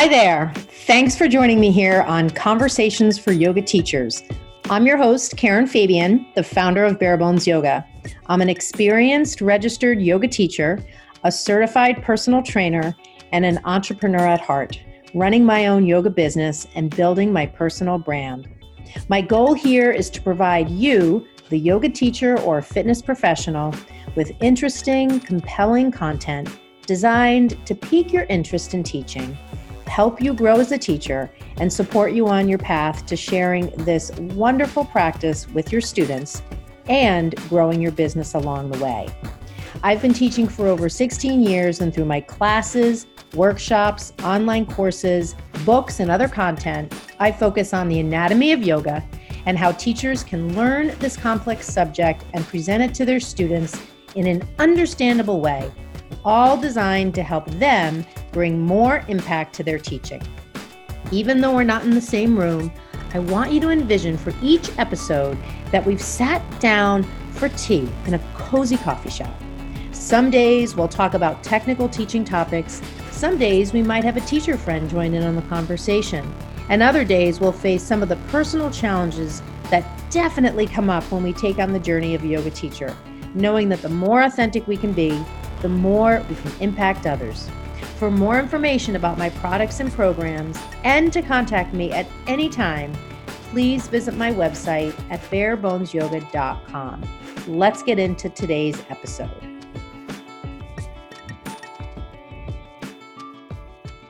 Hi there. Thanks for joining me here on Conversations for Yoga Teachers. I'm your host, Karen Fabian, the founder of Bare Bones Yoga. I'm an experienced registered yoga teacher, a certified personal trainer, and an entrepreneur at heart, running my own yoga business and building my personal brand. My goal here is to provide you, the yoga teacher or fitness professional, with interesting, compelling content designed to pique your interest in teaching help you grow as a teacher, and support you on your path to sharing this wonderful practice with your students and growing your business along the way. I've been teaching for over 16 years, and through my classes, workshops, online courses, books, and other content, I focus on the anatomy of yoga and how teachers can learn this complex subject and present it to their students in an understandable way, all designed to help them bring more impact to their teaching. Even though we're not in the same room, I want you to envision for each episode that we've sat down for tea in a cozy coffee shop. Some days we'll talk about technical teaching topics. Some days we might have a teacher friend join in on the conversation. And other days we'll face some of the personal challenges that definitely come up when we take on the journey of a yoga teacher, knowing that the more authentic we can be, the more we can impact others. For more information about my products and programs and to contact me at any time, please visit my website at barebonesyoga.com. Let's get into today's episode.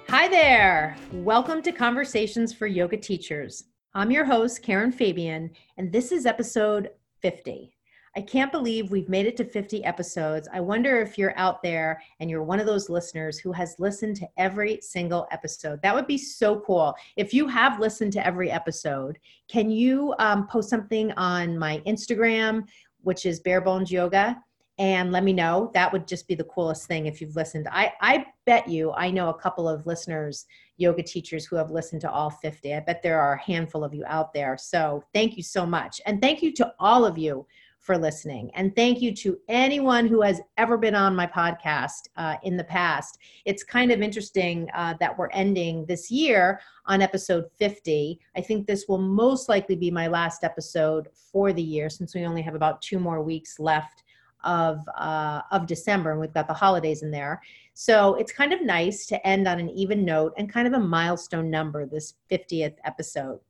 Hi there. Welcome to Conversations for Yoga Teachers. I'm your host, Karen Fabian, and this is episode 50. I can't believe we've made it to 50 episodes. I wonder if you're out there and you're one of those listeners who has listened to every single episode. That would be so cool. If you have listened to every episode, can you um, post something on my Instagram, which is Bare Bones Yoga? and let me know. That would just be the coolest thing if you've listened. I, I bet you I know a couple of listeners, yoga teachers who have listened to all 50. I bet there are a handful of you out there. So thank you so much. And thank you to all of you for listening. And thank you to anyone who has ever been on my podcast uh, in the past. It's kind of interesting uh, that we're ending this year on episode 50. I think this will most likely be my last episode for the year since we only have about two more weeks left of uh, of December, and we've got the holidays in there. So it's kind of nice to end on an even note and kind of a milestone number. This 50th episode.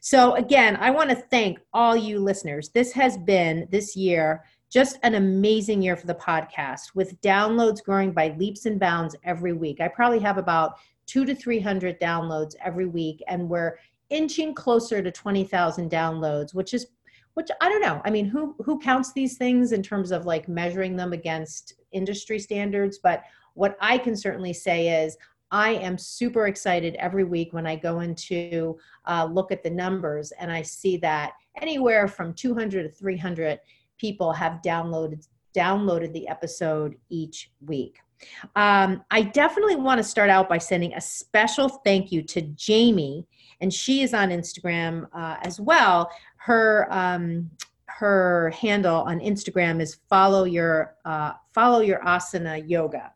So, again, I want to thank all you listeners. This has been this year just an amazing year for the podcast with downloads growing by leaps and bounds every week. I probably have about two to 300 downloads every week, and we're inching closer to 20,000 downloads, which is which I don't know. I mean, who who counts these things in terms of like measuring them against industry standards? But what I can certainly say is I am super excited every week when I go into uh, look at the numbers and I see that anywhere from 200 to 300 people have downloaded downloaded the episode each week. Um, I definitely want to start out by sending a special thank you to Jamie, and she is on Instagram uh, as well. Her um, her handle on Instagram is follow your uh, follow your asana yoga.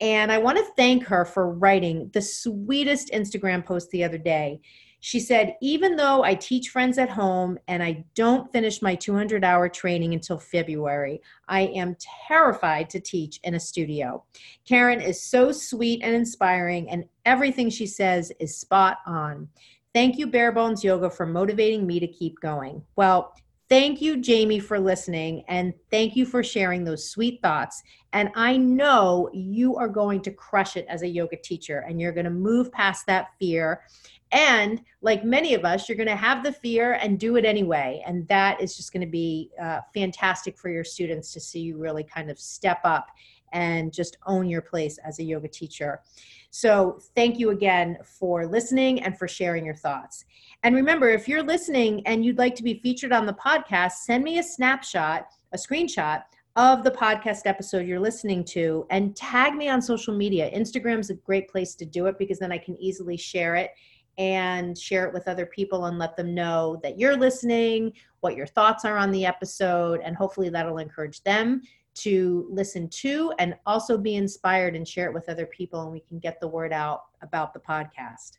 And I want to thank her for writing the sweetest Instagram post the other day. She said, even though I teach friends at home and I don't finish my 200 hour training until February, I am terrified to teach in a studio. Karen is so sweet and inspiring, and everything she says is spot on. Thank you, Bare Bones Yoga, for motivating me to keep going. Well, Thank you, Jamie, for listening, and thank you for sharing those sweet thoughts. And I know you are going to crush it as a yoga teacher, and you're going to move past that fear. And like many of us, you're going to have the fear and do it anyway. And that is just going to be uh, fantastic for your students to see you really kind of step up and just own your place as a yoga teacher. So, thank you again for listening and for sharing your thoughts. And remember, if you're listening and you'd like to be featured on the podcast, send me a snapshot, a screenshot of the podcast episode you're listening to and tag me on social media. Instagram's a great place to do it because then I can easily share it and share it with other people and let them know that you're listening, what your thoughts are on the episode, and hopefully that'll encourage them to listen to and also be inspired and share it with other people, and we can get the word out about the podcast.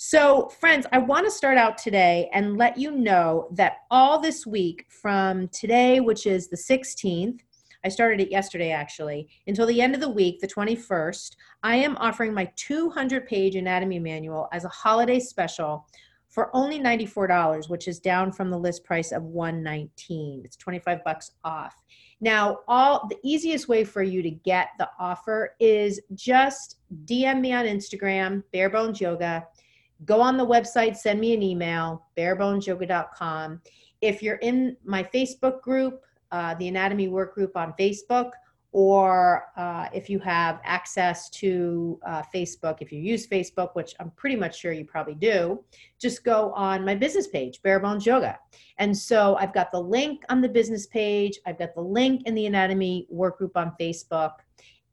So, friends, I want to start out today and let you know that all this week from today, which is the 16th, I started it yesterday actually, until the end of the week, the 21st, I am offering my 200 page anatomy manual as a holiday special for only $94, which is down from the list price of 119. It's 25 bucks off. Now, all the easiest way for you to get the offer is just DM me on Instagram, Barebones Yoga. Go on the website, send me an email, barebonesyoga.com. If you're in my Facebook group, uh, the Anatomy Work Group on Facebook, or uh, if you have access to uh, Facebook, if you use Facebook, which I'm pretty much sure you probably do, just go on my business page, Barebones Yoga. And so I've got the link on the business page, I've got the link in the Anatomy Work Group on Facebook,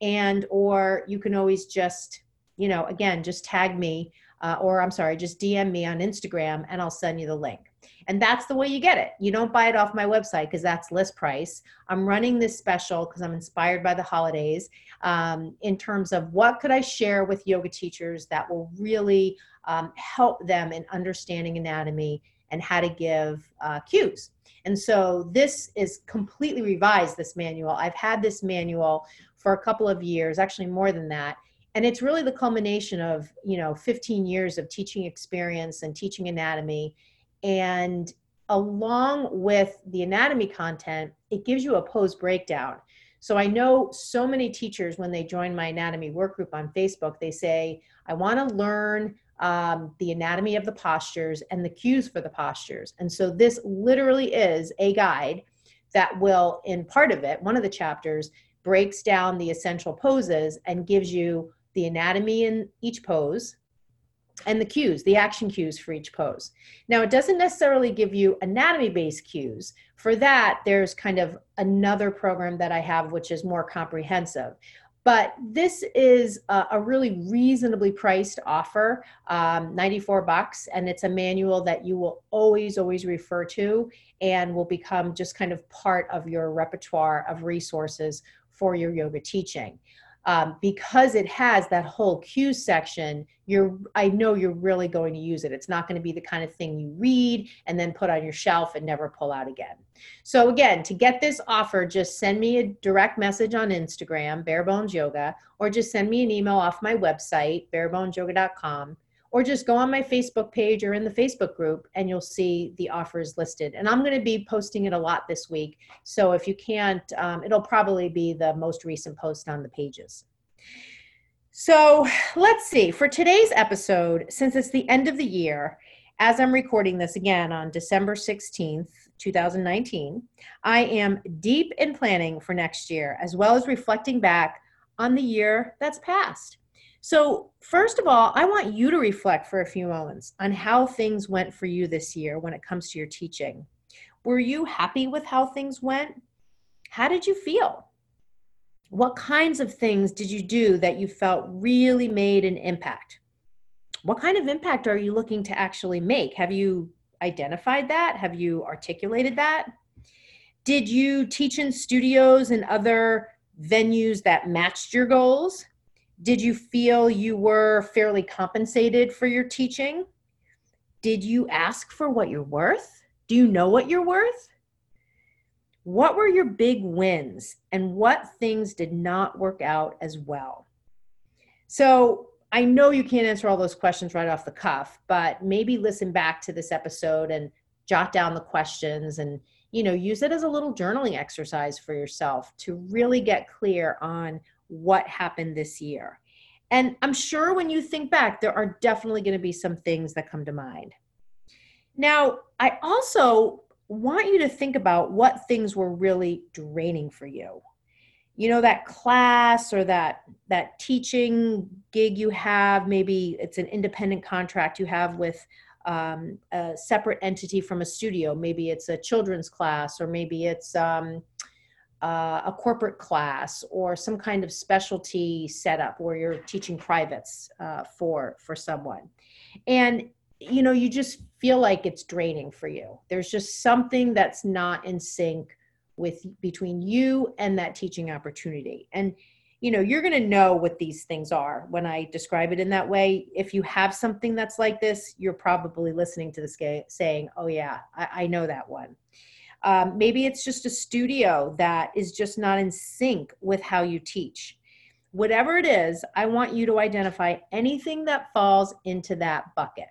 and or you can always just, you know, again, just tag me, uh, or I'm sorry, just DM me on Instagram, and I'll send you the link. And that's the way you get it. You don't buy it off my website because that's list price. I'm running this special because I'm inspired by the holidays um, in terms of what could I share with yoga teachers that will really um, help them in understanding anatomy and how to give uh, cues. And so this is completely revised, this manual. I've had this manual for a couple of years, actually more than that and it's really the culmination of you know 15 years of teaching experience and teaching anatomy and along with the anatomy content, it gives you a pose breakdown. So I know so many teachers when they join my anatomy work group on Facebook, they say, I want to learn um, the anatomy of the postures and the cues for the postures. And so this literally is a guide that will, in part of it, one of the chapters breaks down the essential poses and gives you the anatomy in each pose, and the cues, the action cues for each pose. Now, it doesn't necessarily give you anatomy based cues. For that, there's kind of another program that I have, which is more comprehensive. But this is a, a really reasonably priced offer, um, 94 bucks, and it's a manual that you will always, always refer to and will become just kind of part of your repertoire of resources for your yoga teaching um, because it has that whole cue section you're i know you're really going to use it. It's not going to be the kind of thing you read and then put on your shelf and never pull out again. So again to get this offer just send me a direct message on instagram barebones yoga or just send me an email off my website barebonesyoga.com or just go on my Facebook page or in the Facebook group and you'll see the offers listed. And I'm going to be posting it a lot this week. So if you can't, um, it'll probably be the most recent post on the pages. So let's see. For today's episode, since it's the end of the year, as I'm recording this again on December 16th, 2019, I am deep in planning for next year, as well as reflecting back on the year that's passed. So, first of all, I want you to reflect for a few moments on how things went for you this year when it comes to your teaching. Were you happy with how things went? How did you feel? What kinds of things did you do that you felt really made an impact? What kind of impact are you looking to actually make? Have you identified that? Have you articulated that? Did you teach in studios and other venues that matched your goals? Did you feel you were fairly compensated for your teaching? Did you ask for what you're worth? Do you know what you're worth? What were your big wins and what things did not work out as well? So, I know you can't answer all those questions right off the cuff, but maybe listen back to this episode and jot down the questions and you know use it as a little journaling exercise for yourself to really get clear on what happened this year. And I'm sure when you think back, there are definitely going to be some things that come to mind. Now, I also want you to think about what things were really draining for you. You know that class or that that teaching gig you have, maybe it's an independent contract you have with um, a separate entity from a studio. Maybe it's a children's class, or maybe it's um, uh, a corporate class or some kind of specialty setup where you're teaching privates uh, for for someone and you know you just feel like it's draining for you there's just something that's not in sync with between you and that teaching opportunity. And you know, you're going to know what these things are when I describe it in that way. If you have something that's like this, you're probably listening to this guy saying, "Oh yeah, I, I know that one." Um, maybe it's just a studio that is just not in sync with how you teach. Whatever it is, I want you to identify anything that falls into that bucket.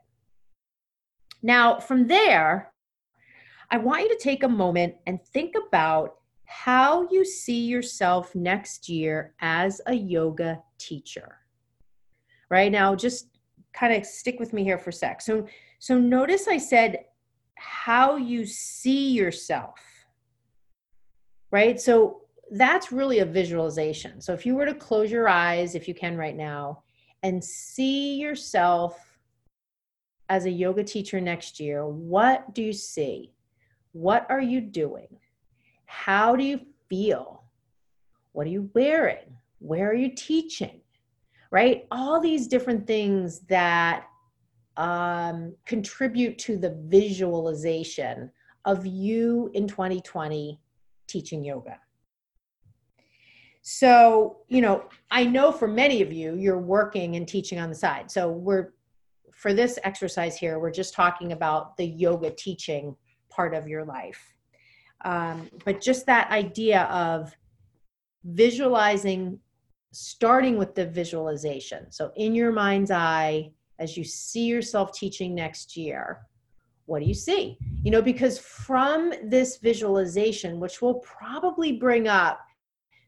Now, from there, I want you to take a moment and think about how you see yourself next year as a yoga teacher. Right now, just kind of stick with me here for a sec. So, so notice I said how you see yourself. Right? So that's really a visualization. So if you were to close your eyes, if you can right now, and see yourself as a yoga teacher next year, what do you see? What are you doing? How do you feel? What are you wearing? Where are you teaching? Right? All these different things that um, contribute to the visualization of you in 2020 teaching yoga. So, you know, I know for many of you, you're working and teaching on the side. So, we're for this exercise here, we're just talking about the yoga teaching part of your life. Um, but just that idea of visualizing, starting with the visualization. So, in your mind's eye, as you see yourself teaching next year, what do you see? You know, because from this visualization, which will probably bring up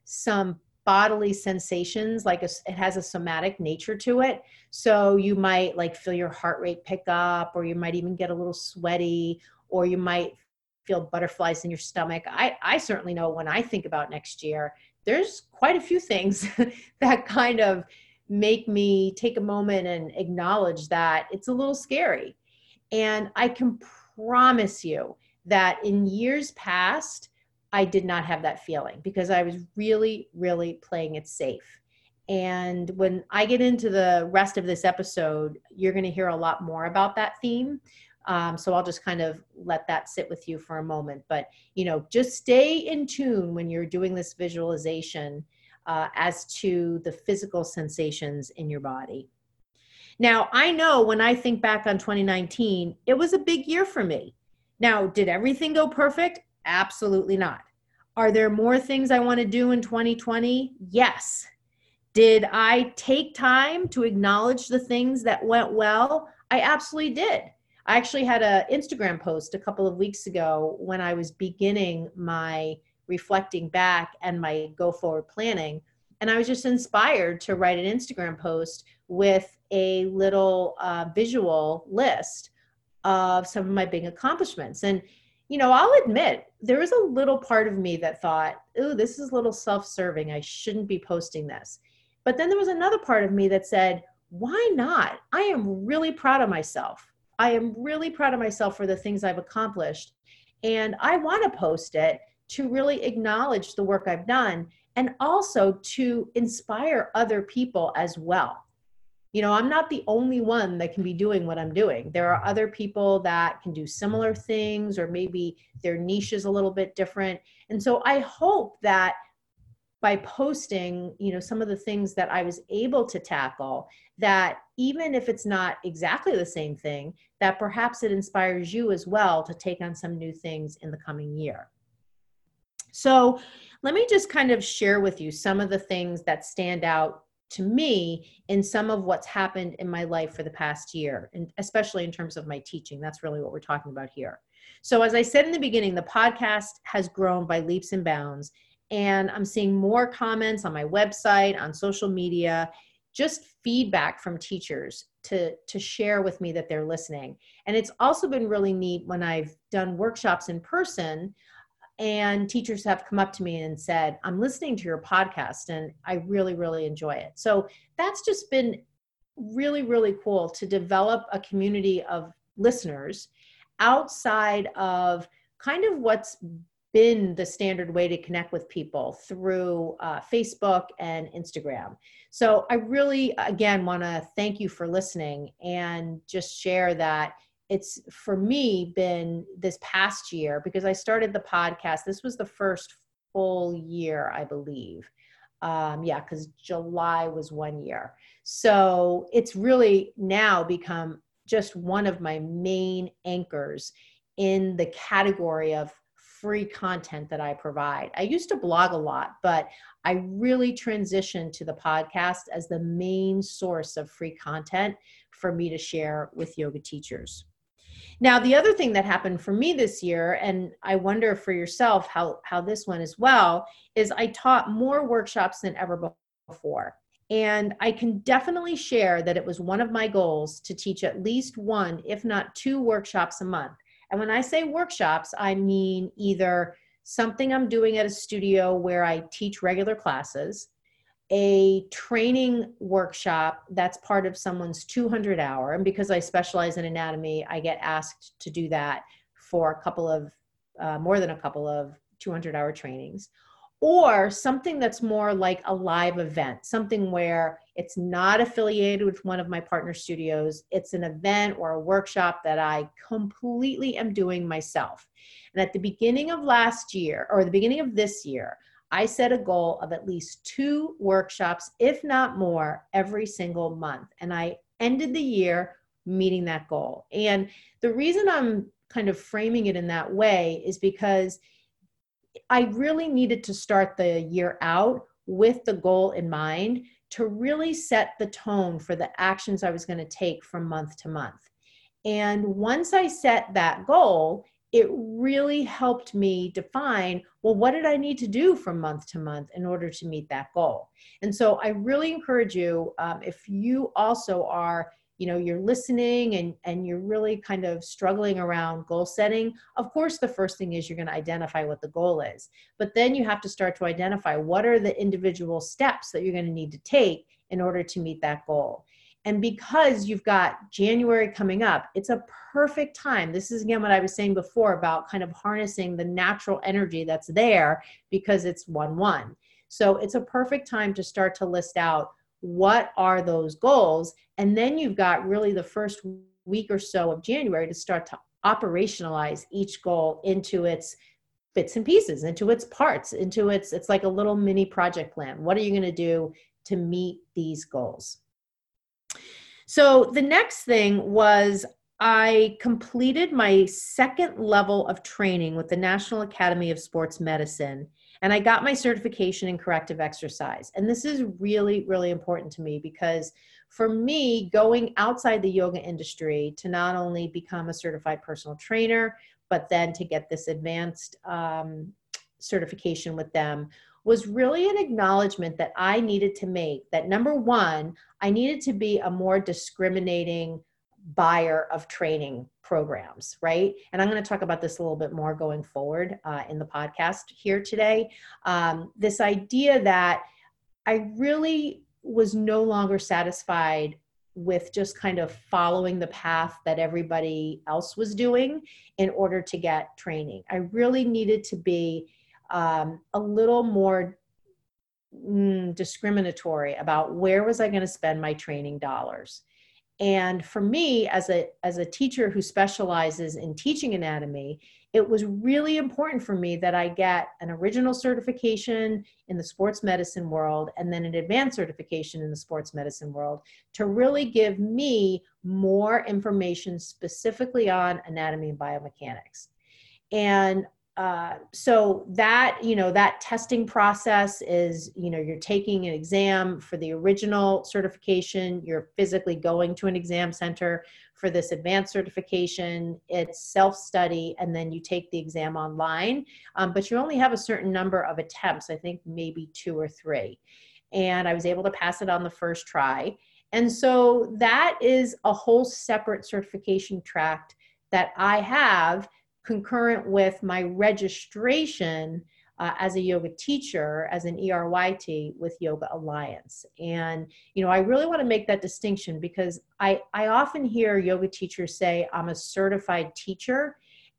some bodily sensations like a, it has a somatic nature to it so you might like feel your heart rate pick up or you might even get a little sweaty or you might feel butterflies in your stomach. I, I certainly know when I think about next year, there's quite a few things that kind of make me take a moment and acknowledge that it's a little scary. And I can promise you that in years past, I did not have that feeling because I was really, really playing it safe. And when I get into the rest of this episode, you're going to hear a lot more about that theme. Um, so I'll just kind of let that sit with you for a moment. But, you know, just stay in tune when you're doing this visualization uh, as to the physical sensations in your body. Now, I know when I think back on 2019, it was a big year for me. Now, did everything go perfect? Absolutely not. Are there more things I want to do in 2020? Yes. Did I take time to acknowledge the things that went well? I absolutely did. I actually had an Instagram post a couple of weeks ago when I was beginning my reflecting back and my go forward planning. And I was just inspired to write an Instagram post with a little uh, visual list of some of my big accomplishments. And, you know, I'll admit there was a little part of me that thought, oh, this is a little self serving. I shouldn't be posting this. But then there was another part of me that said, why not? I am really proud of myself. I am really proud of myself for the things I've accomplished. And I want to post it to really acknowledge the work I've done and also to inspire other people as well. You know, I'm not the only one that can be doing what I'm doing. There are other people that can do similar things, or maybe their niche is a little bit different. And so I hope that by posting, you know, some of the things that I was able to tackle, that even if it's not exactly the same thing, that perhaps it inspires you as well to take on some new things in the coming year. So, let me just kind of share with you some of the things that stand out to me in some of what's happened in my life for the past year, and especially in terms of my teaching. That's really what we're talking about here. So, as I said in the beginning, the podcast has grown by leaps and bounds, and I'm seeing more comments on my website, on social media, just feedback from teachers to to share with me that they're listening and it's also been really neat when i've done workshops in person and teachers have come up to me and said i'm listening to your podcast and i really really enjoy it so that's just been really really cool to develop a community of listeners outside of kind of what's been the standard way to connect with people through uh, Facebook and Instagram. So I really, again, want to thank you for listening and just share that it's for me been this past year because I started the podcast. This was the first full year, I believe. Um, yeah, because July was one year. So it's really now become just one of my main anchors in the category of free content that I provide. I used to blog a lot, but I really transitioned to the podcast as the main source of free content for me to share with yoga teachers. Now, the other thing that happened for me this year, and I wonder for yourself how, how this went as well, is I taught more workshops than ever before. And I can definitely share that it was one of my goals to teach at least one, if not two workshops a month. And when I say workshops, I mean either something I'm doing at a studio where I teach regular classes, a training workshop that's part of someone's 200 hour. And because I specialize in anatomy, I get asked to do that for a couple of, uh, more than a couple of 200 hour trainings. Or something that's more like a live event, something where it's not affiliated with one of my partner studios. It's an event or a workshop that I completely am doing myself. And at the beginning of last year, or the beginning of this year, I set a goal of at least two workshops, if not more, every single month. And I ended the year meeting that goal. And the reason I'm kind of framing it in that way is because I really needed to start the year out with the goal in mind to really set the tone for the actions I was going to take from month to month. And once I set that goal, it really helped me define well what did i need to do from month to month in order to meet that goal? And so i really encourage you um, if you also are you know you're listening and and you're really kind of struggling around goal setting of course the first thing is you're going to identify what the goal is. But then you have to start to identify what are the individual steps that you're going to need to take in order to meet that goal and because you've got January coming up, it's a perfect time. This is again what I was saying before about kind of harnessing the natural energy that's there because it's 1 1. So it's a perfect time to start to list out what are those goals. And then you've got really the first week or so of January to start to operationalize each goal into its bits and pieces, into its parts, into its, it's like a little mini project plan. What are you going to do to meet these goals? So the next thing was I completed my second level of training with the National Academy of Sports Medicine, and I got my certification in corrective exercise. And this is really, really important to me because for me, going outside the yoga industry to not only become a certified personal trainer, but then to get this advanced um, certification with them was really an acknowledgement that I needed to make that number one, I needed to be a more discriminating buyer of training programs, right? And I'm going to talk about this a little bit more going forward uh, in the podcast here today. Um, this idea that I really was no longer satisfied with just kind of following the path that everybody else was doing in order to get training. I really needed to be um, a little more mm, discriminatory about where was I going to spend my training dollars. And for me, as a as a teacher who specializes in teaching anatomy, it was really important for me that I get an original certification in the sports medicine world and then an advanced certification in the sports medicine world to really give me more information specifically on anatomy and biomechanics. And uh, so that you know that testing process is you know you're taking an exam for the original certification you're physically going to an exam center for this advanced certification it's self-study and then you take the exam online. Um, but you only have a certain number of attempts i think maybe two or three. And i was able to pass it on the first try. And so that is a whole separate certification tract that i have concurrent with my registration uh, as a yoga teacher, as an ERYT with Yoga Alliance. And, you know, I really want to make that distinction because I, I often hear yoga teachers say, I'm a certified teacher.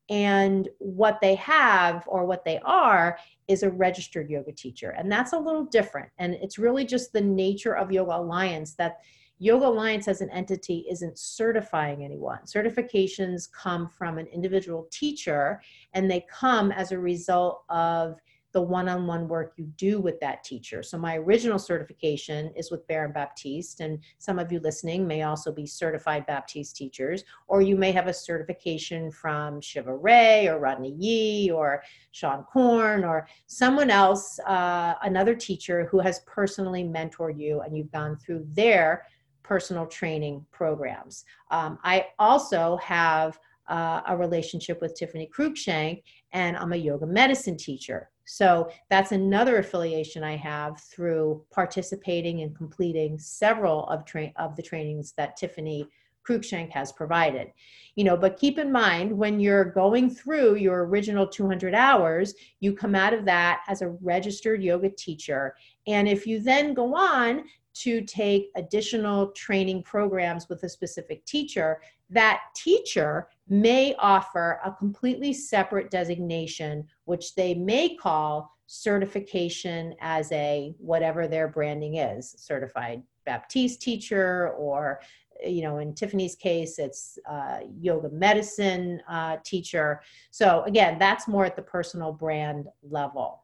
And what they have or what they are is a registered yoga teacher. And that's a little different. And it's really just the nature of Yoga Alliance that Yoga Alliance as an entity isn't certifying anyone. Certifications come from an individual teacher and they come as a result of the one-on-one work you do with that teacher. So my original certification is with Baron Baptiste, and some of you listening may also be certified Baptiste teachers, or you may have a certification from Shiva Rea or Rodney Yee or Seane Corn or someone else, uh, another teacher who has personally mentored you and you've gone through their personal training programs. Um, I also have uh, a relationship with Tiffany Cruikshank, and I'm a yoga medicine teacher. So that's another affiliation I have through participating and completing several of, tra- of the trainings that Tiffany Cruikshank has provided. You know, but keep in mind when you're going through your original 200 hours, you come out of that as a registered yoga teacher. And if you then go on to take additional training programs with a specific teacher, that teacher may offer a completely separate designation, which they may call certification as a whatever their branding is certified Baptiste teacher, or, you know, in Tiffany's case, it's uh, yoga medicine uh, teacher. So, again, that's more at the personal brand level.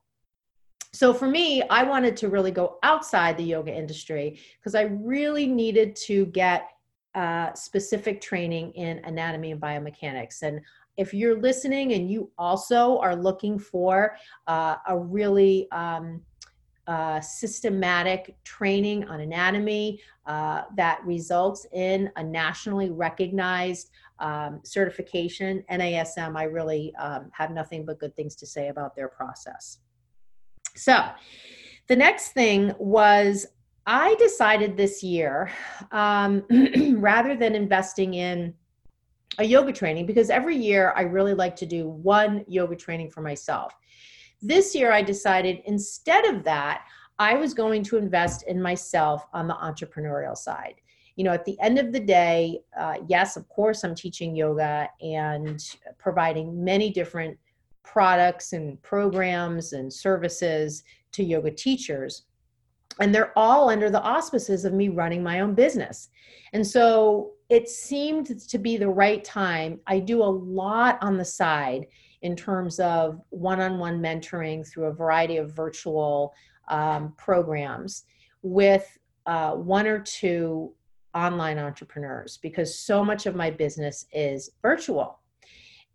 So, for me, I wanted to really go outside the yoga industry because I really needed to get uh, specific training in anatomy and biomechanics. And if you're listening and you also are looking for uh, a really um, uh, systematic training on anatomy uh, that results in a nationally recognized um, certification, NASM, I really um, have nothing but good things to say about their process. So, the next thing was I decided this year, um, rather than investing in a yoga training, because every year I really like to do one yoga training for myself. This year I decided instead of that, I was going to invest in myself on the entrepreneurial side. You know, at the end of the day, uh, yes, of course, I'm teaching yoga and providing many different products and programs and services to yoga teachers and they're all under the auspices of me running my own business. And so it seemed to be the right time. I do a lot on the side in terms of one on one mentoring through a variety of virtual um, programs with uh, one or two online entrepreneurs because so much of my business is virtual.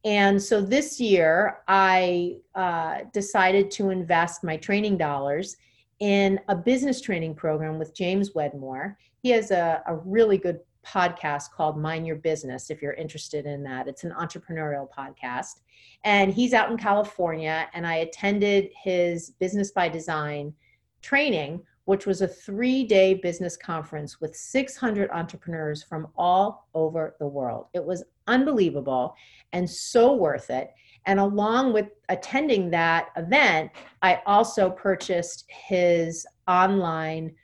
And so this year, I uh, decided to invest my training dollars in a business training program with James Wedmore. He has a, a really good podcast called Mind Your Business if you're interested in that. It's an entrepreneurial podcast. And he's out in California, and I attended his Business by Design training, which was a three day business conference with 600 entrepreneurs from all over the world. It was unbelievable and so worth it. And along with attending that event, I also purchased his online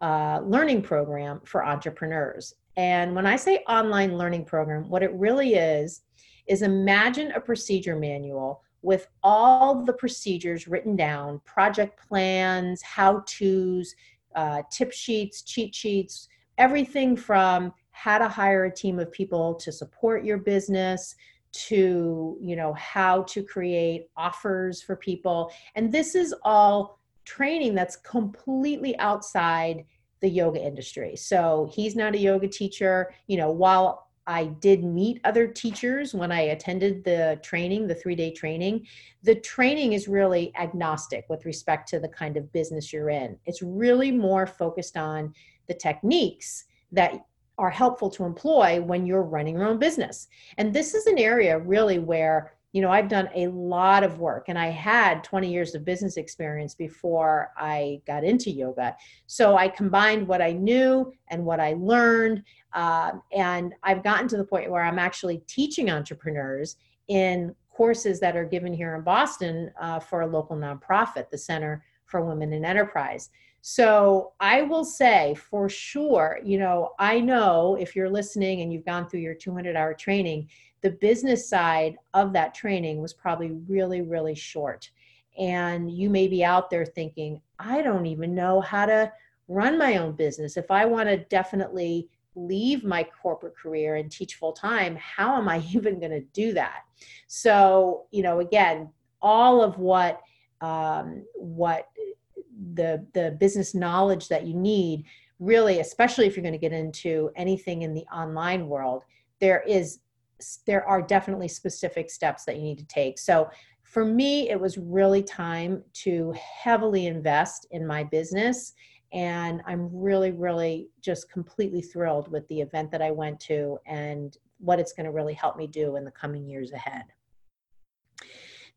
uh, learning program for entrepreneurs. And when I say online learning program, what it really is, is imagine a procedure manual with all the procedures written down, project plans, how to's, uh, tip sheets, cheat sheets, everything from how to hire a team of people to support your business to you know how to create offers for people and this is all training that's completely outside the yoga industry so he's not a yoga teacher you know while I did meet other teachers when I attended the training, the three day training. The training is really agnostic with respect to the kind of business you're in. It's really more focused on the techniques that are helpful to employ when you're running your own business. And this is an area really where, you know, I've done a lot of work and I had 20 years of business experience before I got into yoga. So I combined what I knew and what I learned. Uh, and I've gotten to the point where I'm actually teaching entrepreneurs in courses that are given here in Boston uh, for a local nonprofit, the Center for Women in Enterprise. So I will say for sure, you know, I know if you're listening and you've gone through your 200 hour training, the business side of that training was probably really, really short. And you may be out there thinking, I don't even know how to run my own business, if I want to definitely leave my corporate career and teach full time, how am I even going to do that? So, you know, again, all of what um, what the the business knowledge that you need really especially if you're going to get into anything in the online world there is there are definitely specific steps that you need to take. So for me it was really time to heavily invest in my business and i'm really really just completely thrilled with the event that i went to and what it's going to really help me do in the coming years ahead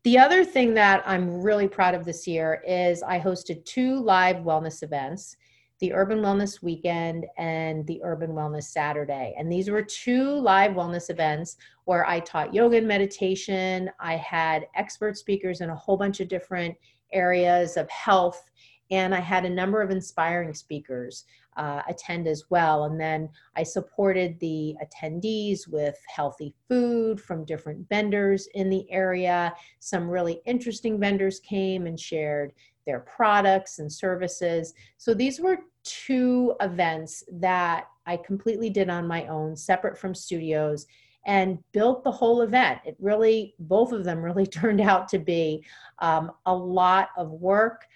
the other thing that I'm really proud of this year is I hosted two live wellness events the Urban Wellness Weekend and the Urban Wellness Saturday. And these were two live wellness events where I taught yoga and meditation. I had expert speakers in a whole bunch of different areas of health, and I had a number of inspiring speakers uh, attend as well. And then I supported the attendees with healthy food from different vendors in the area. Some really interesting vendors came and shared their products and services. So these were two events that I completely did on my own, separate from studios and built the whole event. It really, both of them really turned out to be um, a lot of work,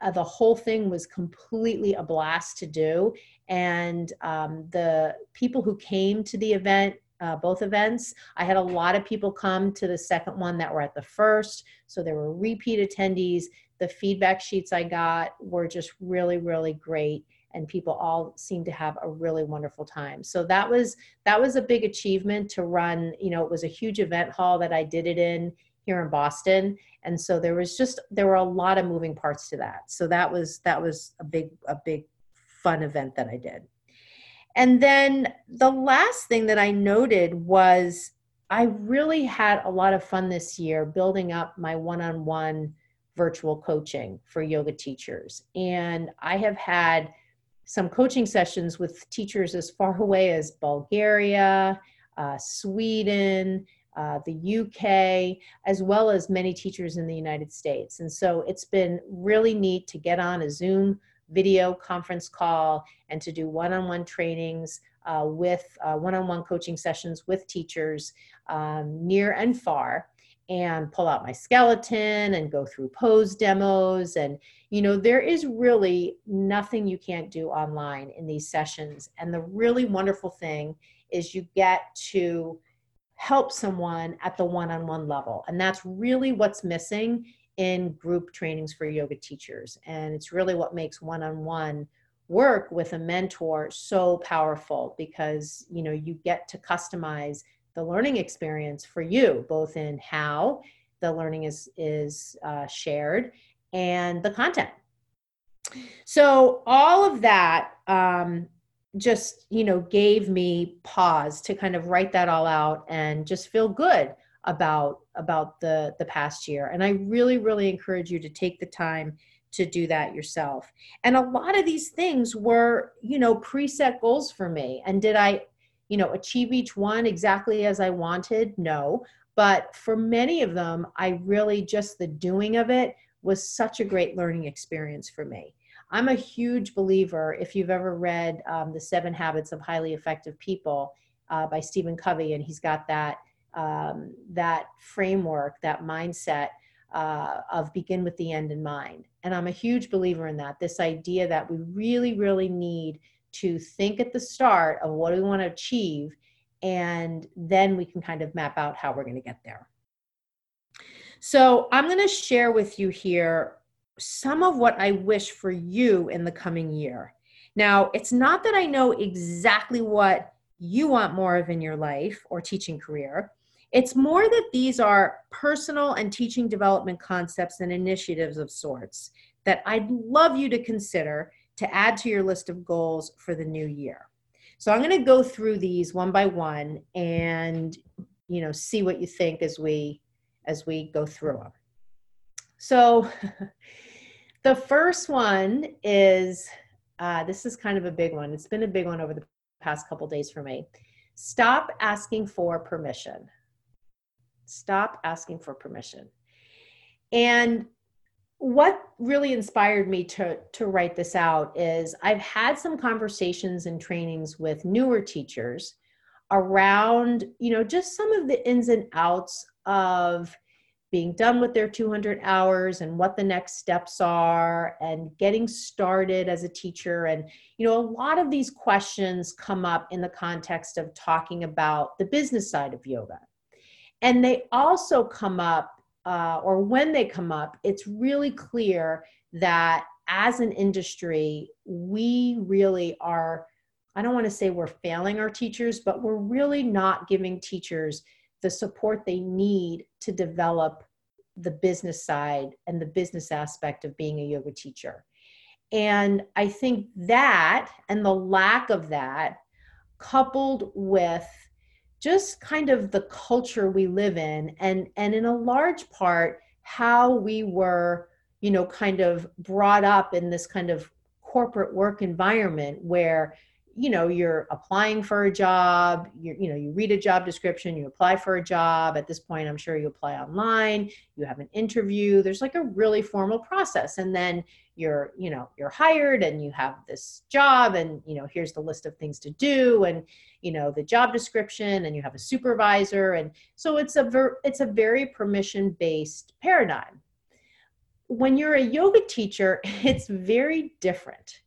uh, the whole thing was completely a blast to do. And um, the people who came to the event, uh, both events, I had a lot of people come to the second one that were at the first. So there were repeat attendees. The feedback sheets I got were just really, really great and people all seemed to have a really wonderful time so that was that was a big achievement to run you know it was a huge event hall that i did it in here in Boston. And so there was just there were a lot of moving parts to that. So that was that was a big a big fun event that I did. And then the last thing that I noted was I really had a lot of fun this year building up my one-on-one virtual coaching for yoga teachers. And I have had some coaching sessions with teachers as far away as Bulgaria, uh, Sweden, uh, the UK, as well as many teachers in the United States. And so it's been really neat to get on a Zoom video conference call and to do one on one trainings uh, with one on one coaching sessions with teachers um, near and far and pull out my skeleton and go through pose demos and you know there is really nothing you can't do online in these sessions and the really wonderful thing is you get to help someone at the one-on-one level and that's really what's missing in group trainings for yoga teachers and it's really what makes one-on-one work with a mentor so powerful because you know you get to customize the learning experience for you both in how the learning is is uh, shared and the content. So all of that um, just you know gave me pause to kind of write that all out and just feel good about about the the past year. And i really really encourage you to take the time to do that yourself. And a lot of these things were you know preset goals for me. And did i you know achieve each one exactly as i wanted? No. But for many of them i really just the doing of it was such a great learning experience for me I'm a huge believer, if you've ever read um, The Seven Habits of Highly Effective People uh, by Stephen Covey, and he's got that, um, that framework, that mindset uh, of begin with the end in mind. And I'm a huge believer in that this idea that we really, really need to think at the start of what we want to achieve, and then we can kind of map out how we're going to get there. So, I'm going to share with you here some of what I wish for you in the coming year. Now, it's not that I know exactly what you want more of in your life or teaching career. It's more that these are personal and teaching development concepts and initiatives of sorts that I'd love you to consider to add to your list of goals for the new year. So I'm going to go through these one by one and you know see what you think as we as we go through them. So The first one is uh, this is kind of a big one. It's been a big one over the past couple days for me. Stop asking for permission. Stop asking for permission. And what really inspired me to to write this out is I've had some conversations and trainings with newer teachers around, you know, just some of the ins and outs of being done with their 200 hours and what the next steps are and getting started as a teacher. And you know a lot of these questions come up in the context of talking about the business side of yoga. And they also come up uh, or when they come up, it's really clear that as an industry, we really are, I don't want to say we're failing our teachers, but we're really not giving teachers the support they need to develop the business side and the business aspect of being a yoga teacher. And I think that and the lack of that, coupled with just kind of the culture we live in and and in a large part how we were you know kind of brought up in this kind of corporate work environment where you know you're applying for a job you you know you read a job description you apply for a job. At this point i'm sure you apply online you have an interview. There's like a really formal process and then you're you know you're hired and you have this job and you know here's the list of things to do and you know the job description and you have a supervisor. And so it's a ver- it's a very permission based paradigm. When you're a yoga teacher it's very different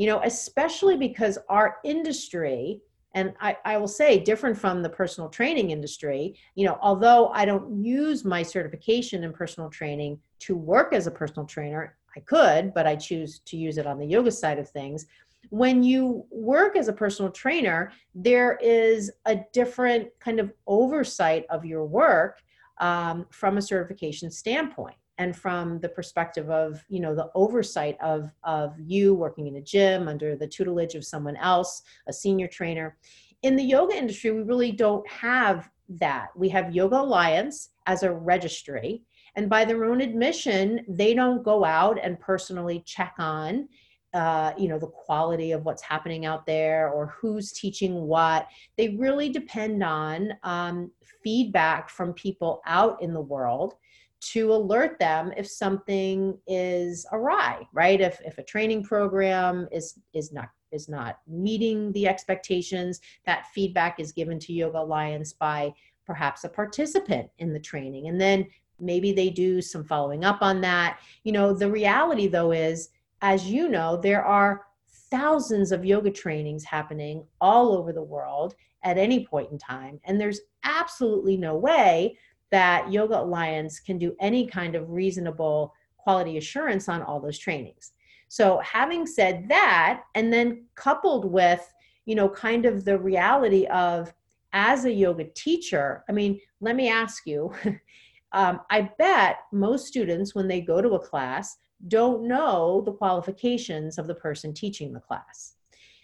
you know especially because our industry and I, I, will say different from the personal training industry you know although i don't use my certification in personal training to work as a personal trainer i could but i choose to use it on the yoga side of things. When you work as a personal trainer there is a different kind of oversight of your work um, from a certification standpoint and from the perspective of you know the oversight of of you working in a gym under the tutelage of someone else a senior trainer. In the yoga industry we really don't have that. We have yoga alliance as a registry and by their own admission they don't go out and personally check on uh, you know the quality of what's happening out there or who's teaching what. They really depend on um, feedback from people out in the world to alert them if something is awry right? If if a training program is is not is not meeting the expectations that feedback is given to yoga alliance by perhaps a participant in the training. And then maybe they do some following up on that. You know the reality though is as you know there are thousands of yoga trainings happening all over the world at any point in time and there's absolutely no way that Yoga Alliance can do any kind of reasonable quality assurance on all those trainings. So, having said that, and then coupled with, you know, kind of the reality of as a yoga teacher, I mean, let me ask you, um, I bet most students, when they go to a class, don't know the qualifications of the person teaching the class.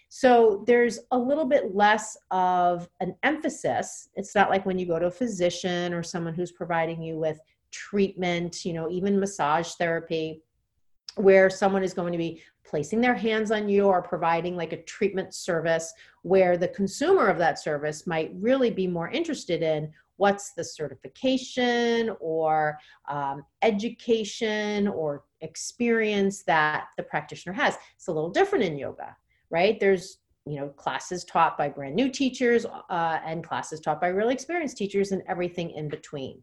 So there's a little bit less of an emphasis. It's not like when you go to a physician or someone who's providing you with treatment, you know, even massage therapy, where someone is going to be placing their hands on you or providing like a treatment service where the consumer of that service might really be more interested in what's the certification or um, education or experience that the practitioner has. It's a little different in yoga right? There's you know classes taught by brand new teachers uh, and classes taught by really experienced teachers and everything in between.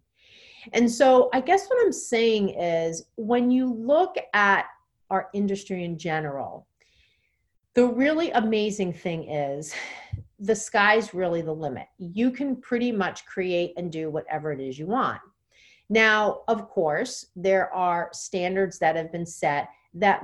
And so I guess what I'm saying is when you look at our industry in general, the really amazing thing is the sky's really the limit. You can pretty much create and do whatever it is you want. Now, of course, there are standards that have been set that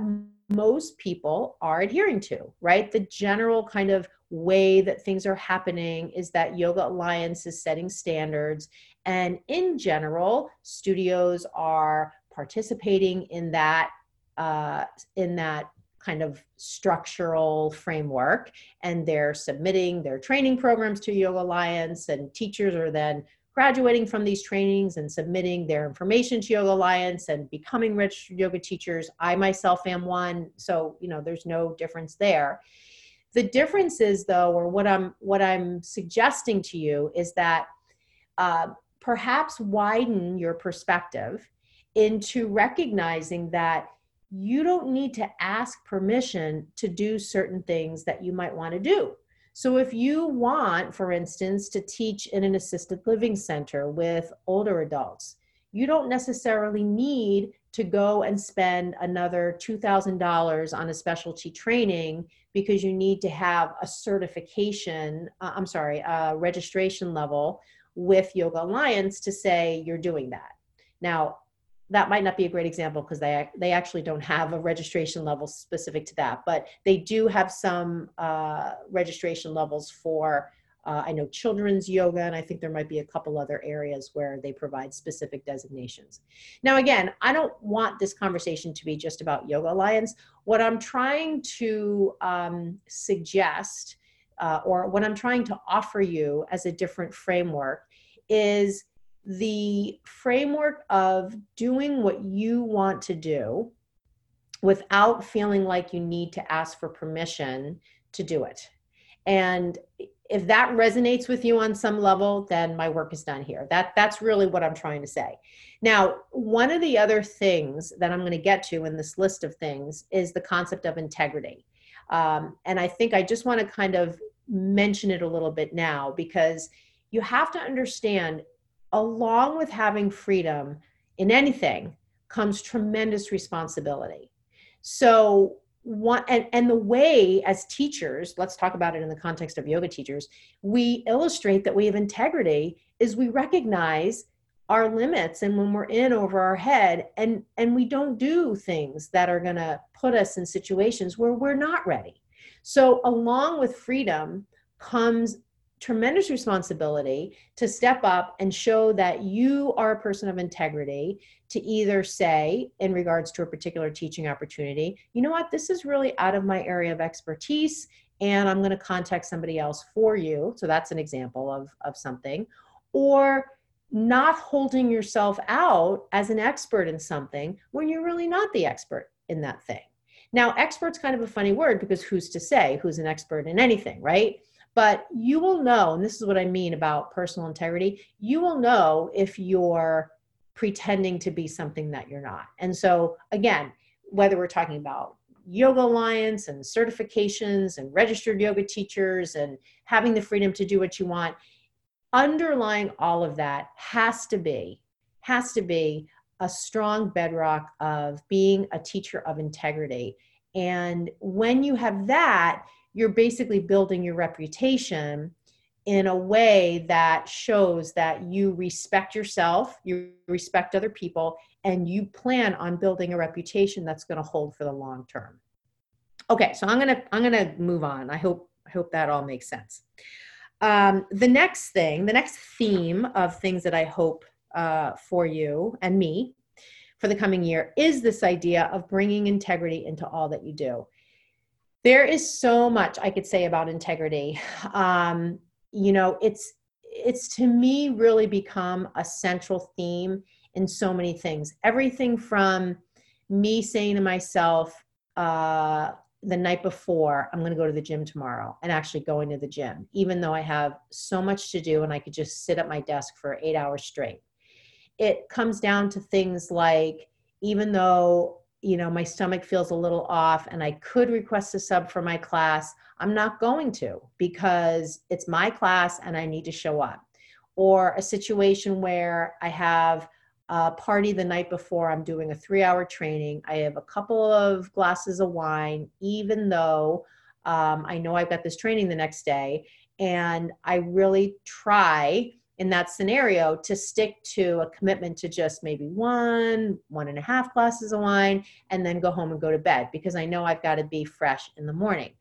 most people are adhering to, right? The general kind of way that things are happening is that Yoga Alliance is setting standards. And in general, studios are participating in that uh, in that kind of structural framework and they're submitting their training programs to yoga alliance and teachers are then graduating from these trainings and submitting their information to Yoga Alliance and becoming rich yoga teachers. I myself am one, so you know there's no difference there. The difference is though, or what I'm what I'm suggesting to you is that uh, perhaps widen your perspective into recognizing that you don't need to ask permission to do certain things that you might want to do. So, if you want, for instance, to teach in an assisted living center with older adults, you don't necessarily need to go and spend another $2,000 on a specialty training because you need to have a certification, uh, I'm sorry, a registration level with Yoga Alliance to say you're doing that. Now, that might not be a great example because they they actually don't have a registration level specific to that, but they do have some uh, registration levels for. Uh, I know children's yoga, and I think there might be a couple other areas where they provide specific designations. Now, again, I don't want this conversation to be just about Yoga Alliance. What I'm trying to um, suggest, uh, or what I'm trying to offer you as a different framework, is the framework of doing what you want to do without feeling like you need to ask for permission to do it. And if that resonates with you on some level, then my work is done here. That that's really what I'm trying to say. Now, one of the other things that I'm going to get to in this list of things is the concept of integrity. Um, and I think I just want to kind of mention it a little bit now because you have to understand along with having freedom in anything comes tremendous responsibility. So one and, and the way as teachers, let's talk about it in the context of yoga teachers, we illustrate that we have integrity is we recognize our limits and when we're in over our head and and we don't do things that are going to put us in situations where we're not ready so along with freedom comes tremendous responsibility to step up and show that you are a person of integrity to either say in regards to a particular teaching opportunity you know what? This is really out of my area of expertise and i'm going to contact somebody else for you. So that's an example of of something. Or not holding yourself out as an expert in something when you're really not the expert in that thing. Now expert's kind of a funny word because who's to say who's an expert in anything right but you will know, and this is what I mean about personal integrity, you will know if you're pretending to be something that you're not. And so, again, whether we're talking about Yoga Alliance and certifications and registered yoga teachers and having the freedom to do what you want, underlying all of that has to be, has to be a strong bedrock of being a teacher of integrity. And when you have that, you're basically building your reputation in a way that shows that you respect yourself, you respect other people, and you plan on building a reputation that's going to hold for the long term. Okay, so I'm gonna I'm gonna move on. I hope I hope that all makes sense. Um, the next thing, the next theme of things that I hope uh, for you and me for the coming year is this idea of bringing integrity into all that you do there is so much i could say about integrity. Um, you know it's it's to me really become a central theme in so many things. Everything from me saying to myself uh, the night before i'm going to go to the gym tomorrow and actually going to the gym even though i have so much to do and i could just sit at my desk for eight hours straight. It comes down to things like even though you know my stomach feels a little off and i could request a sub for my class i'm not going to because it's my class and i need to show up. Or a situation where i have a party the night before i'm doing a three hour training i have a couple of glasses of wine even though um, i know i've got this training the next day and i really try in that scenario to stick to a commitment to just maybe one, one and a half glasses of wine, and then go home and go to bed because I know I've got to be fresh in the morning.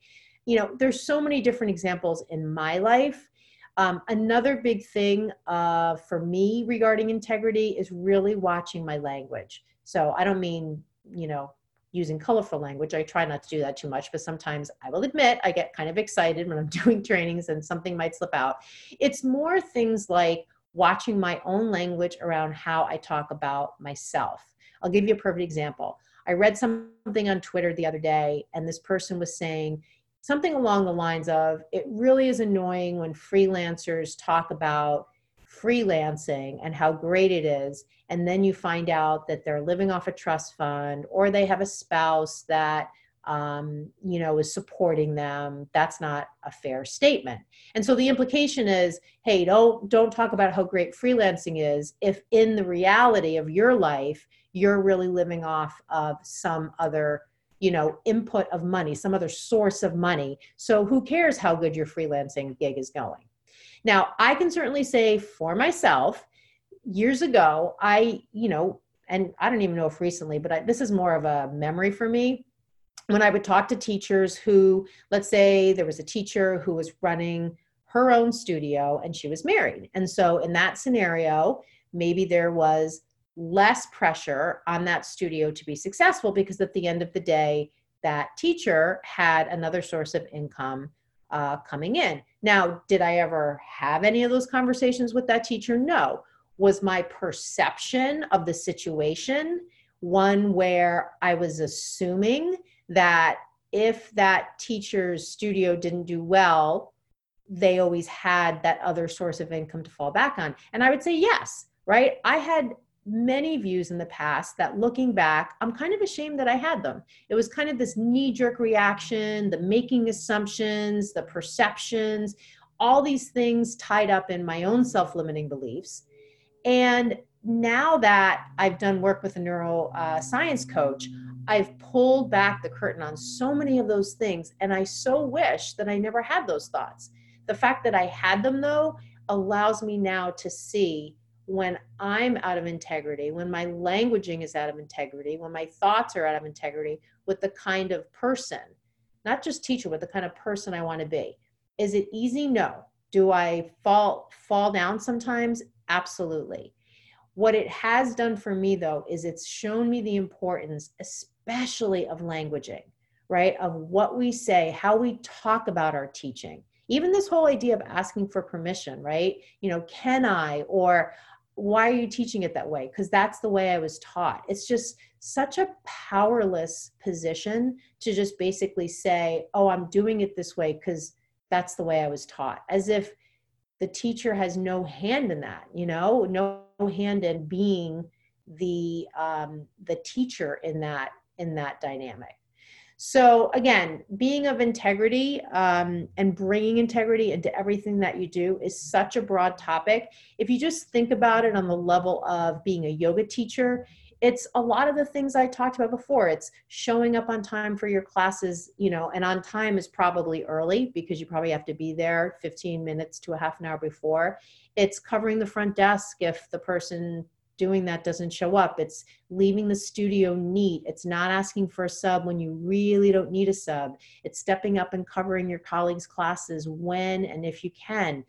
You know, there's so many different examples in my life. Um, another big thing uh, for me regarding integrity is really watching my language. So I don't mean, you know, using colorful language. I try not to do that too much, but sometimes I will admit I get kind of excited when I'm doing trainings and something might slip out. It's more things like watching my own language around how I talk about myself. I'll give you a perfect example. I read something on Twitter the other day, and this person was saying something along the lines of it really is annoying when freelancers talk about freelancing and how great it is. And then you find out that they're living off a trust fund or they have a spouse that um, you know is supporting them. That's not a fair statement. And so the implication is hey don't don't talk about how great freelancing is if in the reality of your life you're really living off of some other you know input of money some other source of money. So who cares how good your freelancing gig is going now i can certainly say for myself years ago i you know and i don't even know if recently but I, this is more of a memory for me when I would talk to teachers who, let's say there was a teacher who was running her own studio and she was married. And so in that scenario, maybe there was less pressure on that studio to be successful because at the end of the day, that teacher had another source of income uh, coming in. Now, did I ever have any of those conversations with that teacher? No. Was my perception of the situation one where I was assuming that if that teacher's studio didn't do well, they always had that other source of income to fall back on. And I would say yes, right? I had many views in the past that looking back, I'm kind of ashamed that I had them. It was kind of this knee jerk reaction, the making assumptions, the perceptions, all these things tied up in my own self limiting beliefs. And now that I've done work with a neuroscience uh, coach, I've pulled back the curtain on so many of those things. And I so wish that I never had those thoughts. The fact that I had them, though, allows me now to see when I'm out of integrity, when my languaging is out of integrity, when my thoughts are out of integrity with the kind of person, not just teacher, but the kind of person I want to be. Is it easy? No. Do I fall fall down sometimes? Absolutely. What it has done for me though is it's shown me the importance, especially of languaging, right? Of what we say, how we talk about our teaching. Even this whole idea of asking for permission, right? You know, can I or why are you teaching it that way? Because that's the way I was taught. It's just such a powerless position to just basically say, oh, I'm doing it this way because that's the way I was taught, as if the teacher has no hand in that, you know, no hand in being the um, the teacher in that in that dynamic. So again, being of integrity um, and bringing integrity into everything that you do is such a broad topic. If you just think about it on the level of being a yoga teacher, it's a lot of the things I talked about before. It's showing up on time for your classes, you know, and on time is probably early because you probably have to be there 15 minutes to a half an hour before. It's covering the front desk if the person doing that doesn't show up. It's leaving the studio neat. It's not asking for a sub when you really don't need a sub. It's stepping up and covering your colleagues' classes when and if you can.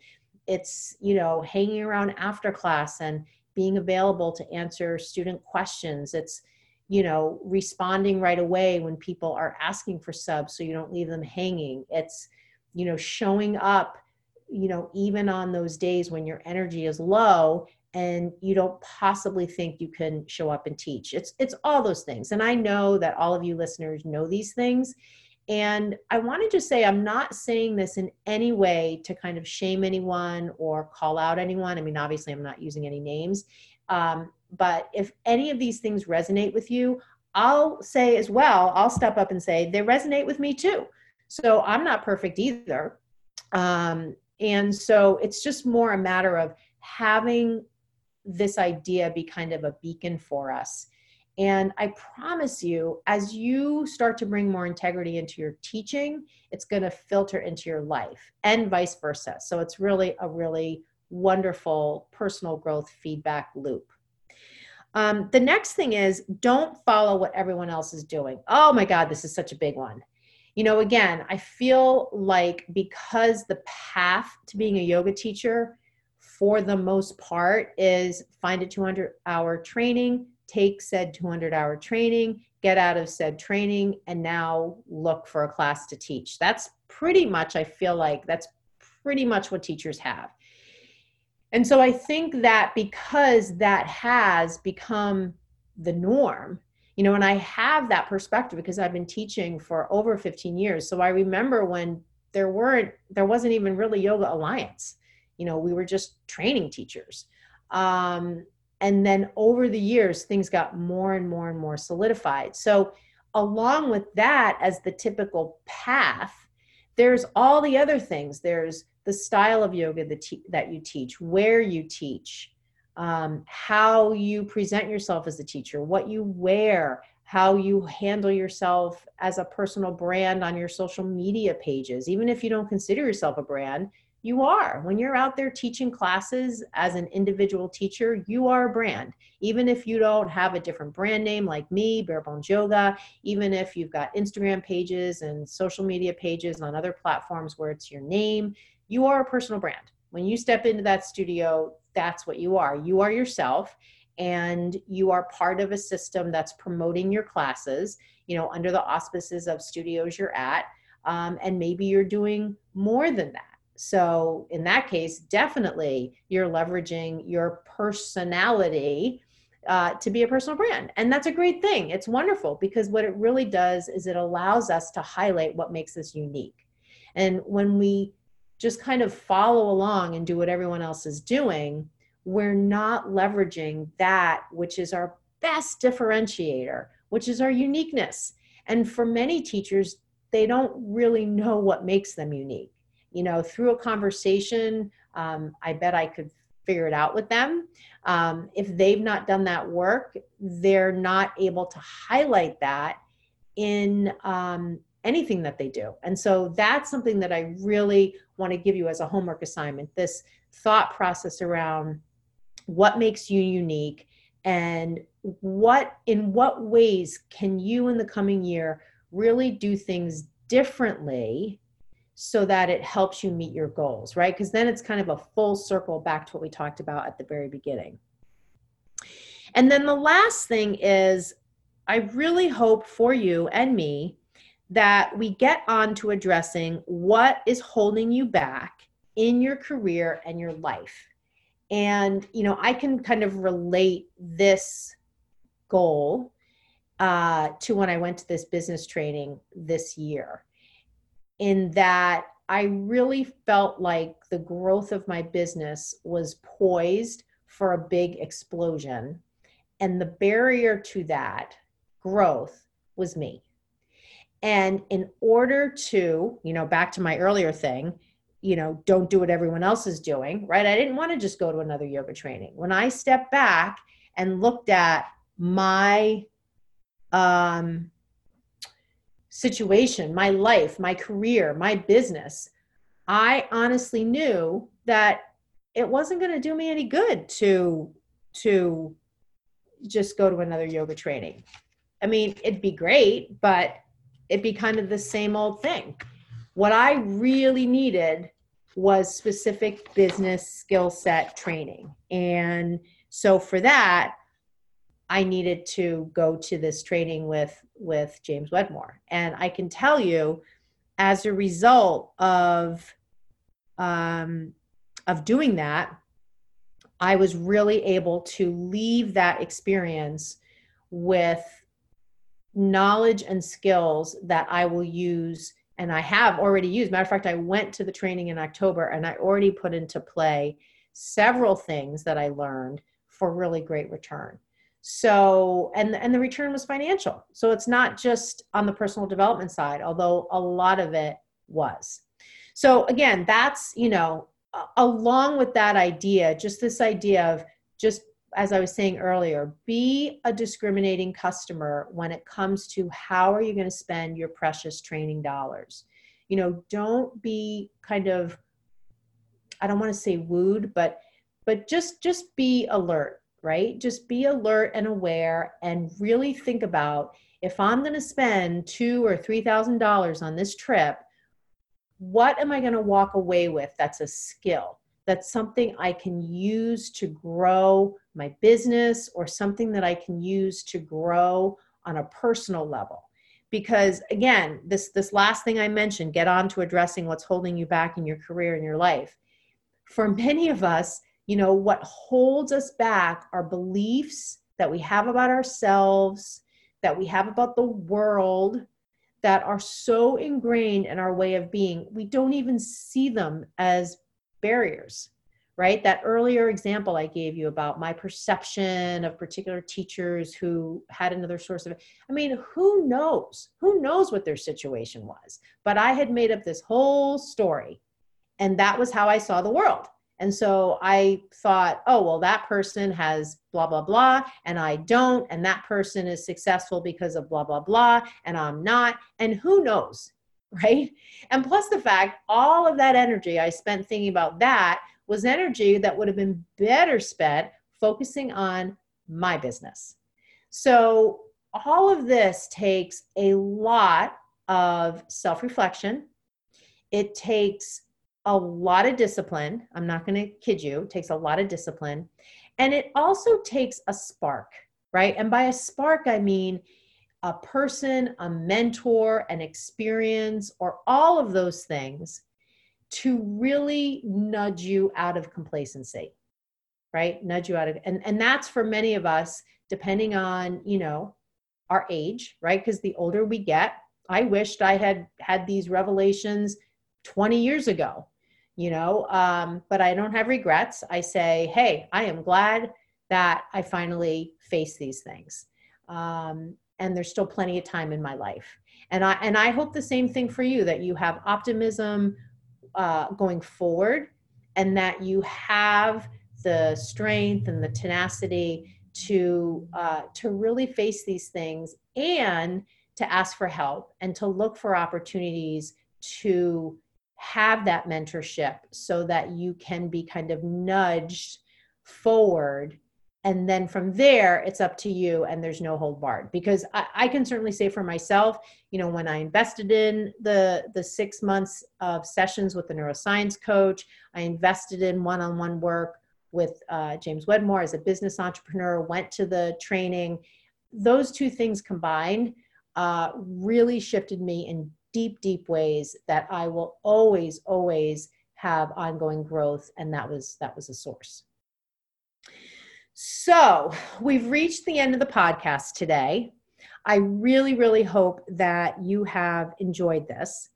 It's, you know, hanging around after class and being available to answer student questions. It's, you know, responding right away when people are asking for subs so you don't leave them hanging. It's, you know, showing up, you know, even on those days when your energy is low and you don't possibly think you can show up and teach. It's it's all those things. And i know that all of you listeners know these things. And i want to just say i'm not saying this in any way to kind of shame anyone or call out anyone. I mean obviously i'm not using any names. Um, but if any of these things resonate with you i'll say as well i'll step up and say they resonate with me too. So i'm not perfect either. Um, and so it's just more a matter of having this idea be kind of a beacon for us. And I promise you, as you start to bring more integrity into your teaching, it's going to filter into your life and vice versa. So it's really a really wonderful personal growth feedback loop. Um, the next thing is don't follow what everyone else is doing. Oh my God, this is such a big one. You know, again, I feel like because the path to being a yoga teacher for the most part is find a 200 hour training take said 200 hour training get out of said training and now look for a class to teach. That's pretty much i feel like that's pretty much what teachers have. And so i think that because that has become the norm you know and i have that perspective because i've been teaching for over 15 years. So i remember when there weren't there wasn't even really yoga alliance you know we were just training teachers. Um, and then over the years things got more and more and more solidified. So along with that as the typical path there's all the other things. There's the style of yoga that, te- that you teach where you teach um, how you present yourself as a teacher what you wear how you handle yourself as a personal brand on your social media pages. Even if you don't consider yourself a brand you are. When you're out there teaching classes as an individual teacher you are a brand. Even if you don't have a different brand name like me bare bones yoga even if you've got instagram pages and social media pages on other platforms where it's your name you are a personal brand. When you step into that studio that's what you are. You are yourself and you are part of a system that's promoting your classes you know under the auspices of studios you're at um, and maybe you're doing more than that so, in that case, definitely you're leveraging your personality uh, to be a personal brand. And that's a great thing. It's wonderful because what it really does is it allows us to highlight what makes us unique. And when we just kind of follow along and do what everyone else is doing, we're not leveraging that which is our best differentiator, which is our uniqueness. And for many teachers, they don't really know what makes them unique you know through a conversation um, i bet i could figure it out with them. Um, if they've not done that work they're not able to highlight that in um, anything that they do. And so that's something that i really want to give you as a homework assignment this thought process around what makes you unique and what in what ways can you in the coming year really do things differently so that it helps you meet your goals, right? Because then it's kind of a full circle back to what we talked about at the very beginning. And then the last thing is, I really hope for you and me that we get on to addressing what is holding you back in your career and your life. And, you know, I can kind of relate this goal uh, to when I went to this business training this year in that I really felt like the growth of my business was poised for a big explosion. And the barrier to that growth was me. And in order to, you know, back to my earlier thing, you know, don't do what everyone else is doing, right? I didn't want to just go to another yoga training. When I stepped back and looked at my um situation, my life, my career, my business, I honestly knew that it wasn't going to do me any good to to just go to another yoga training. I mean, it'd be great, but it'd be kind of the same old thing. What I really needed was specific business skill set training. And so for that, I needed to go to this training with with James Wedmore, and I can tell you, as a result of um, of doing that, I was really able to leave that experience with knowledge and skills that I will use and I have already used. Matter of fact, I went to the training in October and I already put into play several things that I learned for really great return so and and the return was financial. So it's not just on the personal development side although a lot of it was. So again that's you know along with that idea just this idea of just as i was saying earlier be a discriminating customer when it comes to how are you going to spend your precious training dollars. You know don't be kind of i don't want to say wooed but but just just be alert right? Just be alert and aware and really think about if I'm going to spend two or three thousand dollars on this trip, what am I going to walk away with that's a skill? That's something I can use to grow my business or something that I can use to grow on a personal level. Because again, this this last thing I mentioned, get on to addressing what's holding you back in your career and your life. For many of us, you know, what holds us back are beliefs that we have about ourselves, that we have about the world, that are so ingrained in our way of being, we don't even see them as barriers. right? That earlier example I gave you about my perception of particular teachers who had another source of, I mean, who knows? Who knows what their situation was? But I had made up this whole story, and that was how I saw the world. And so I thought, oh, well, that person has blah, blah, blah, and I don't. And that person is successful because of blah, blah, blah, and I'm not. And who knows, right? And plus the fact, all of that energy I spent thinking about that was energy that would have been better spent focusing on my business. So, all of this takes a lot of self reflection. It takes a lot of discipline. I'm not going to kid you, it takes a lot of discipline. And it also takes a spark, right? And by a spark, I mean a person, a mentor, an experience, or all of those things to really nudge you out of complacency right nudge you out of and and that's for many of us depending on you know our age right because the older we get i wished i had had these revelations 20 years ago you know um, but i don't have regrets. I say hey i am glad that i finally face these things. Um, and there's still plenty of time in my life. And i and i hope the same thing for you that you have optimism uh, going forward and that you have the strength and the tenacity to uh, to really face these things and to ask for help and to look for opportunities to have that mentorship so that you can be kind of nudged forward. And then from there it's up to you and there's no hold barred. Because I, I, can certainly say for myself you know when i invested in the the six months of sessions with the neuroscience coach i invested in one-on-one work with uh, james wedmore as a business entrepreneur went to the training. Those two things combined uh, really shifted me in deep deep ways that i will always always have ongoing growth and that was that was a source so we've reached the end of the podcast today. I really, really hope that you have enjoyed this.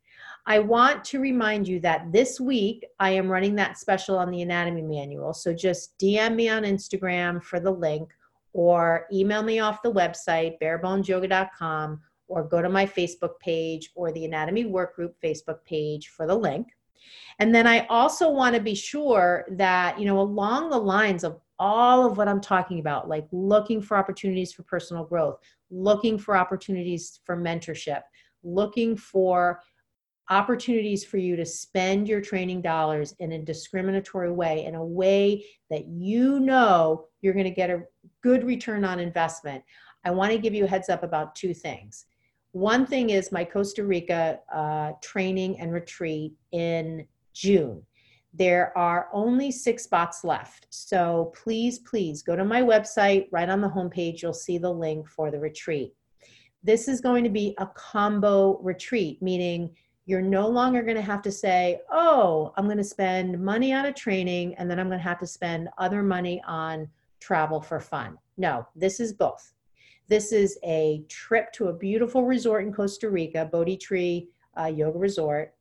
I want to remind you that this week I am running that special on the anatomy manual. So just DM me on Instagram for the link or email me off the website, barebonesyoga.com, or go to my Facebook page or the Anatomy Workgroup Facebook page for the link. And then I also want to be sure that, you know, along the lines of all of what I'm talking about, like looking for opportunities for personal growth, looking for opportunities for mentorship, looking for opportunities for you to spend your training dollars in a discriminatory way, in a way that you know you're going to get a good return on investment. I want to give you a heads up about two things. One thing is my Costa Rica uh, training and retreat in June. There are only six spots left. So please, please go to my website. Right on the homepage, you'll see the link for the retreat. This is going to be a combo retreat, meaning you're no longer going to have to say, oh, I'm going to spend money on a training and then I'm going to have to spend other money on travel for fun. No, this is both. This is a trip to a beautiful resort in Costa Rica, Bodhi Tree uh, Yoga Resort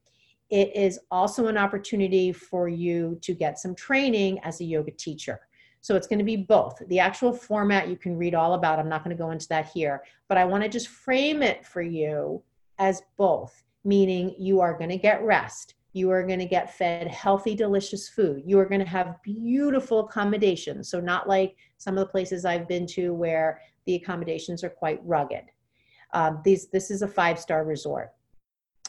it is also an opportunity for you to get some training as a yoga teacher. So it's going to be both. The actual format you can read all about. I'm not going to go into that here, but I want to just frame it for you as both, meaning you are going to get rest. You are going to get fed healthy, delicious food. You are going to have beautiful accommodations. So, not like some of the places I've been to where the accommodations are quite rugged. Um, these, this is a five star resort.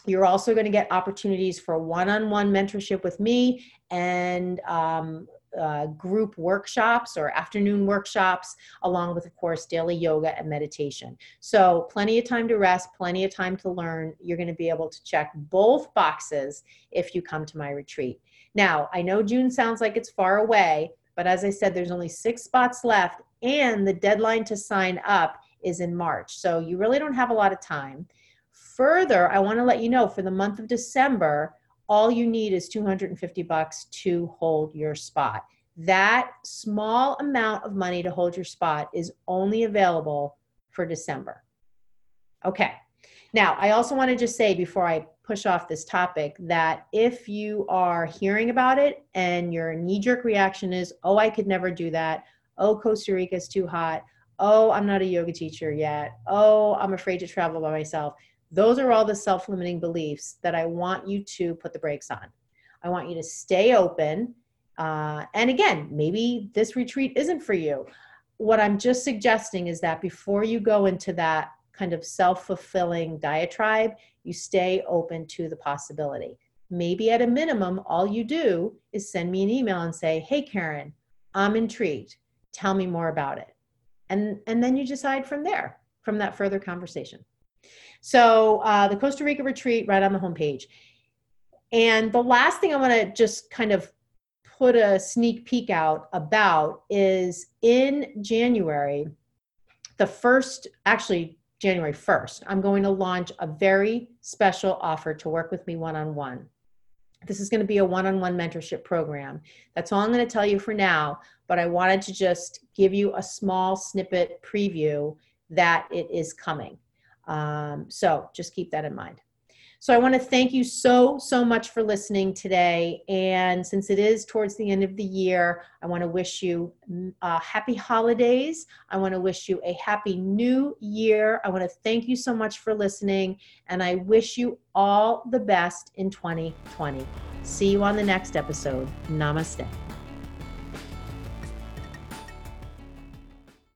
You're also going to get opportunities for one on one mentorship with me and um, uh, group workshops or afternoon workshops, along with, of course, daily yoga and meditation. So, plenty of time to rest, plenty of time to learn. You're going to be able to check both boxes if you come to my retreat. Now, I know June sounds like it's far away, but as I said, there's only six spots left, and the deadline to sign up is in March. So, you really don't have a lot of time. Further, I want to let you know for the month of December, all you need is 250 bucks to hold your spot. That small amount of money to hold your spot is only available for December. Okay. Now, I also want to just say before I push off this topic that if you are hearing about it and your knee jerk reaction is, oh, I could never do that. Oh, Costa Rica is too hot. Oh, I'm not a yoga teacher yet. Oh, I'm afraid to travel by myself. Those are all the self limiting beliefs that I want you to put the brakes on. I want you to stay open. Uh, and again, maybe this retreat isn't for you. What I'm just suggesting is that before you go into that kind of self fulfilling diatribe, you stay open to the possibility. Maybe at a minimum, all you do is send me an email and say, Hey, Karen, I'm intrigued. Tell me more about it. And, and then you decide from there, from that further conversation. So uh, the Costa Rica retreat, right on the homepage. And the last thing I want to just kind of put a sneak peek out about is in January, the first, actually, January 1st, I'm going to launch a very special offer to work with me one on one. This is going to be a one on one mentorship program. That's all I'm going to tell you for now, but I wanted to just give you a small snippet preview that it is coming. Um, so just keep that in mind. So I want to thank you so, so much for listening today. And since it is towards the end of the year, I want to wish you uh, happy holidays. I want to wish you a happy new year. I want to thank you so much for listening. And I wish you all the best in 2020. See you on the next episode. Namaste.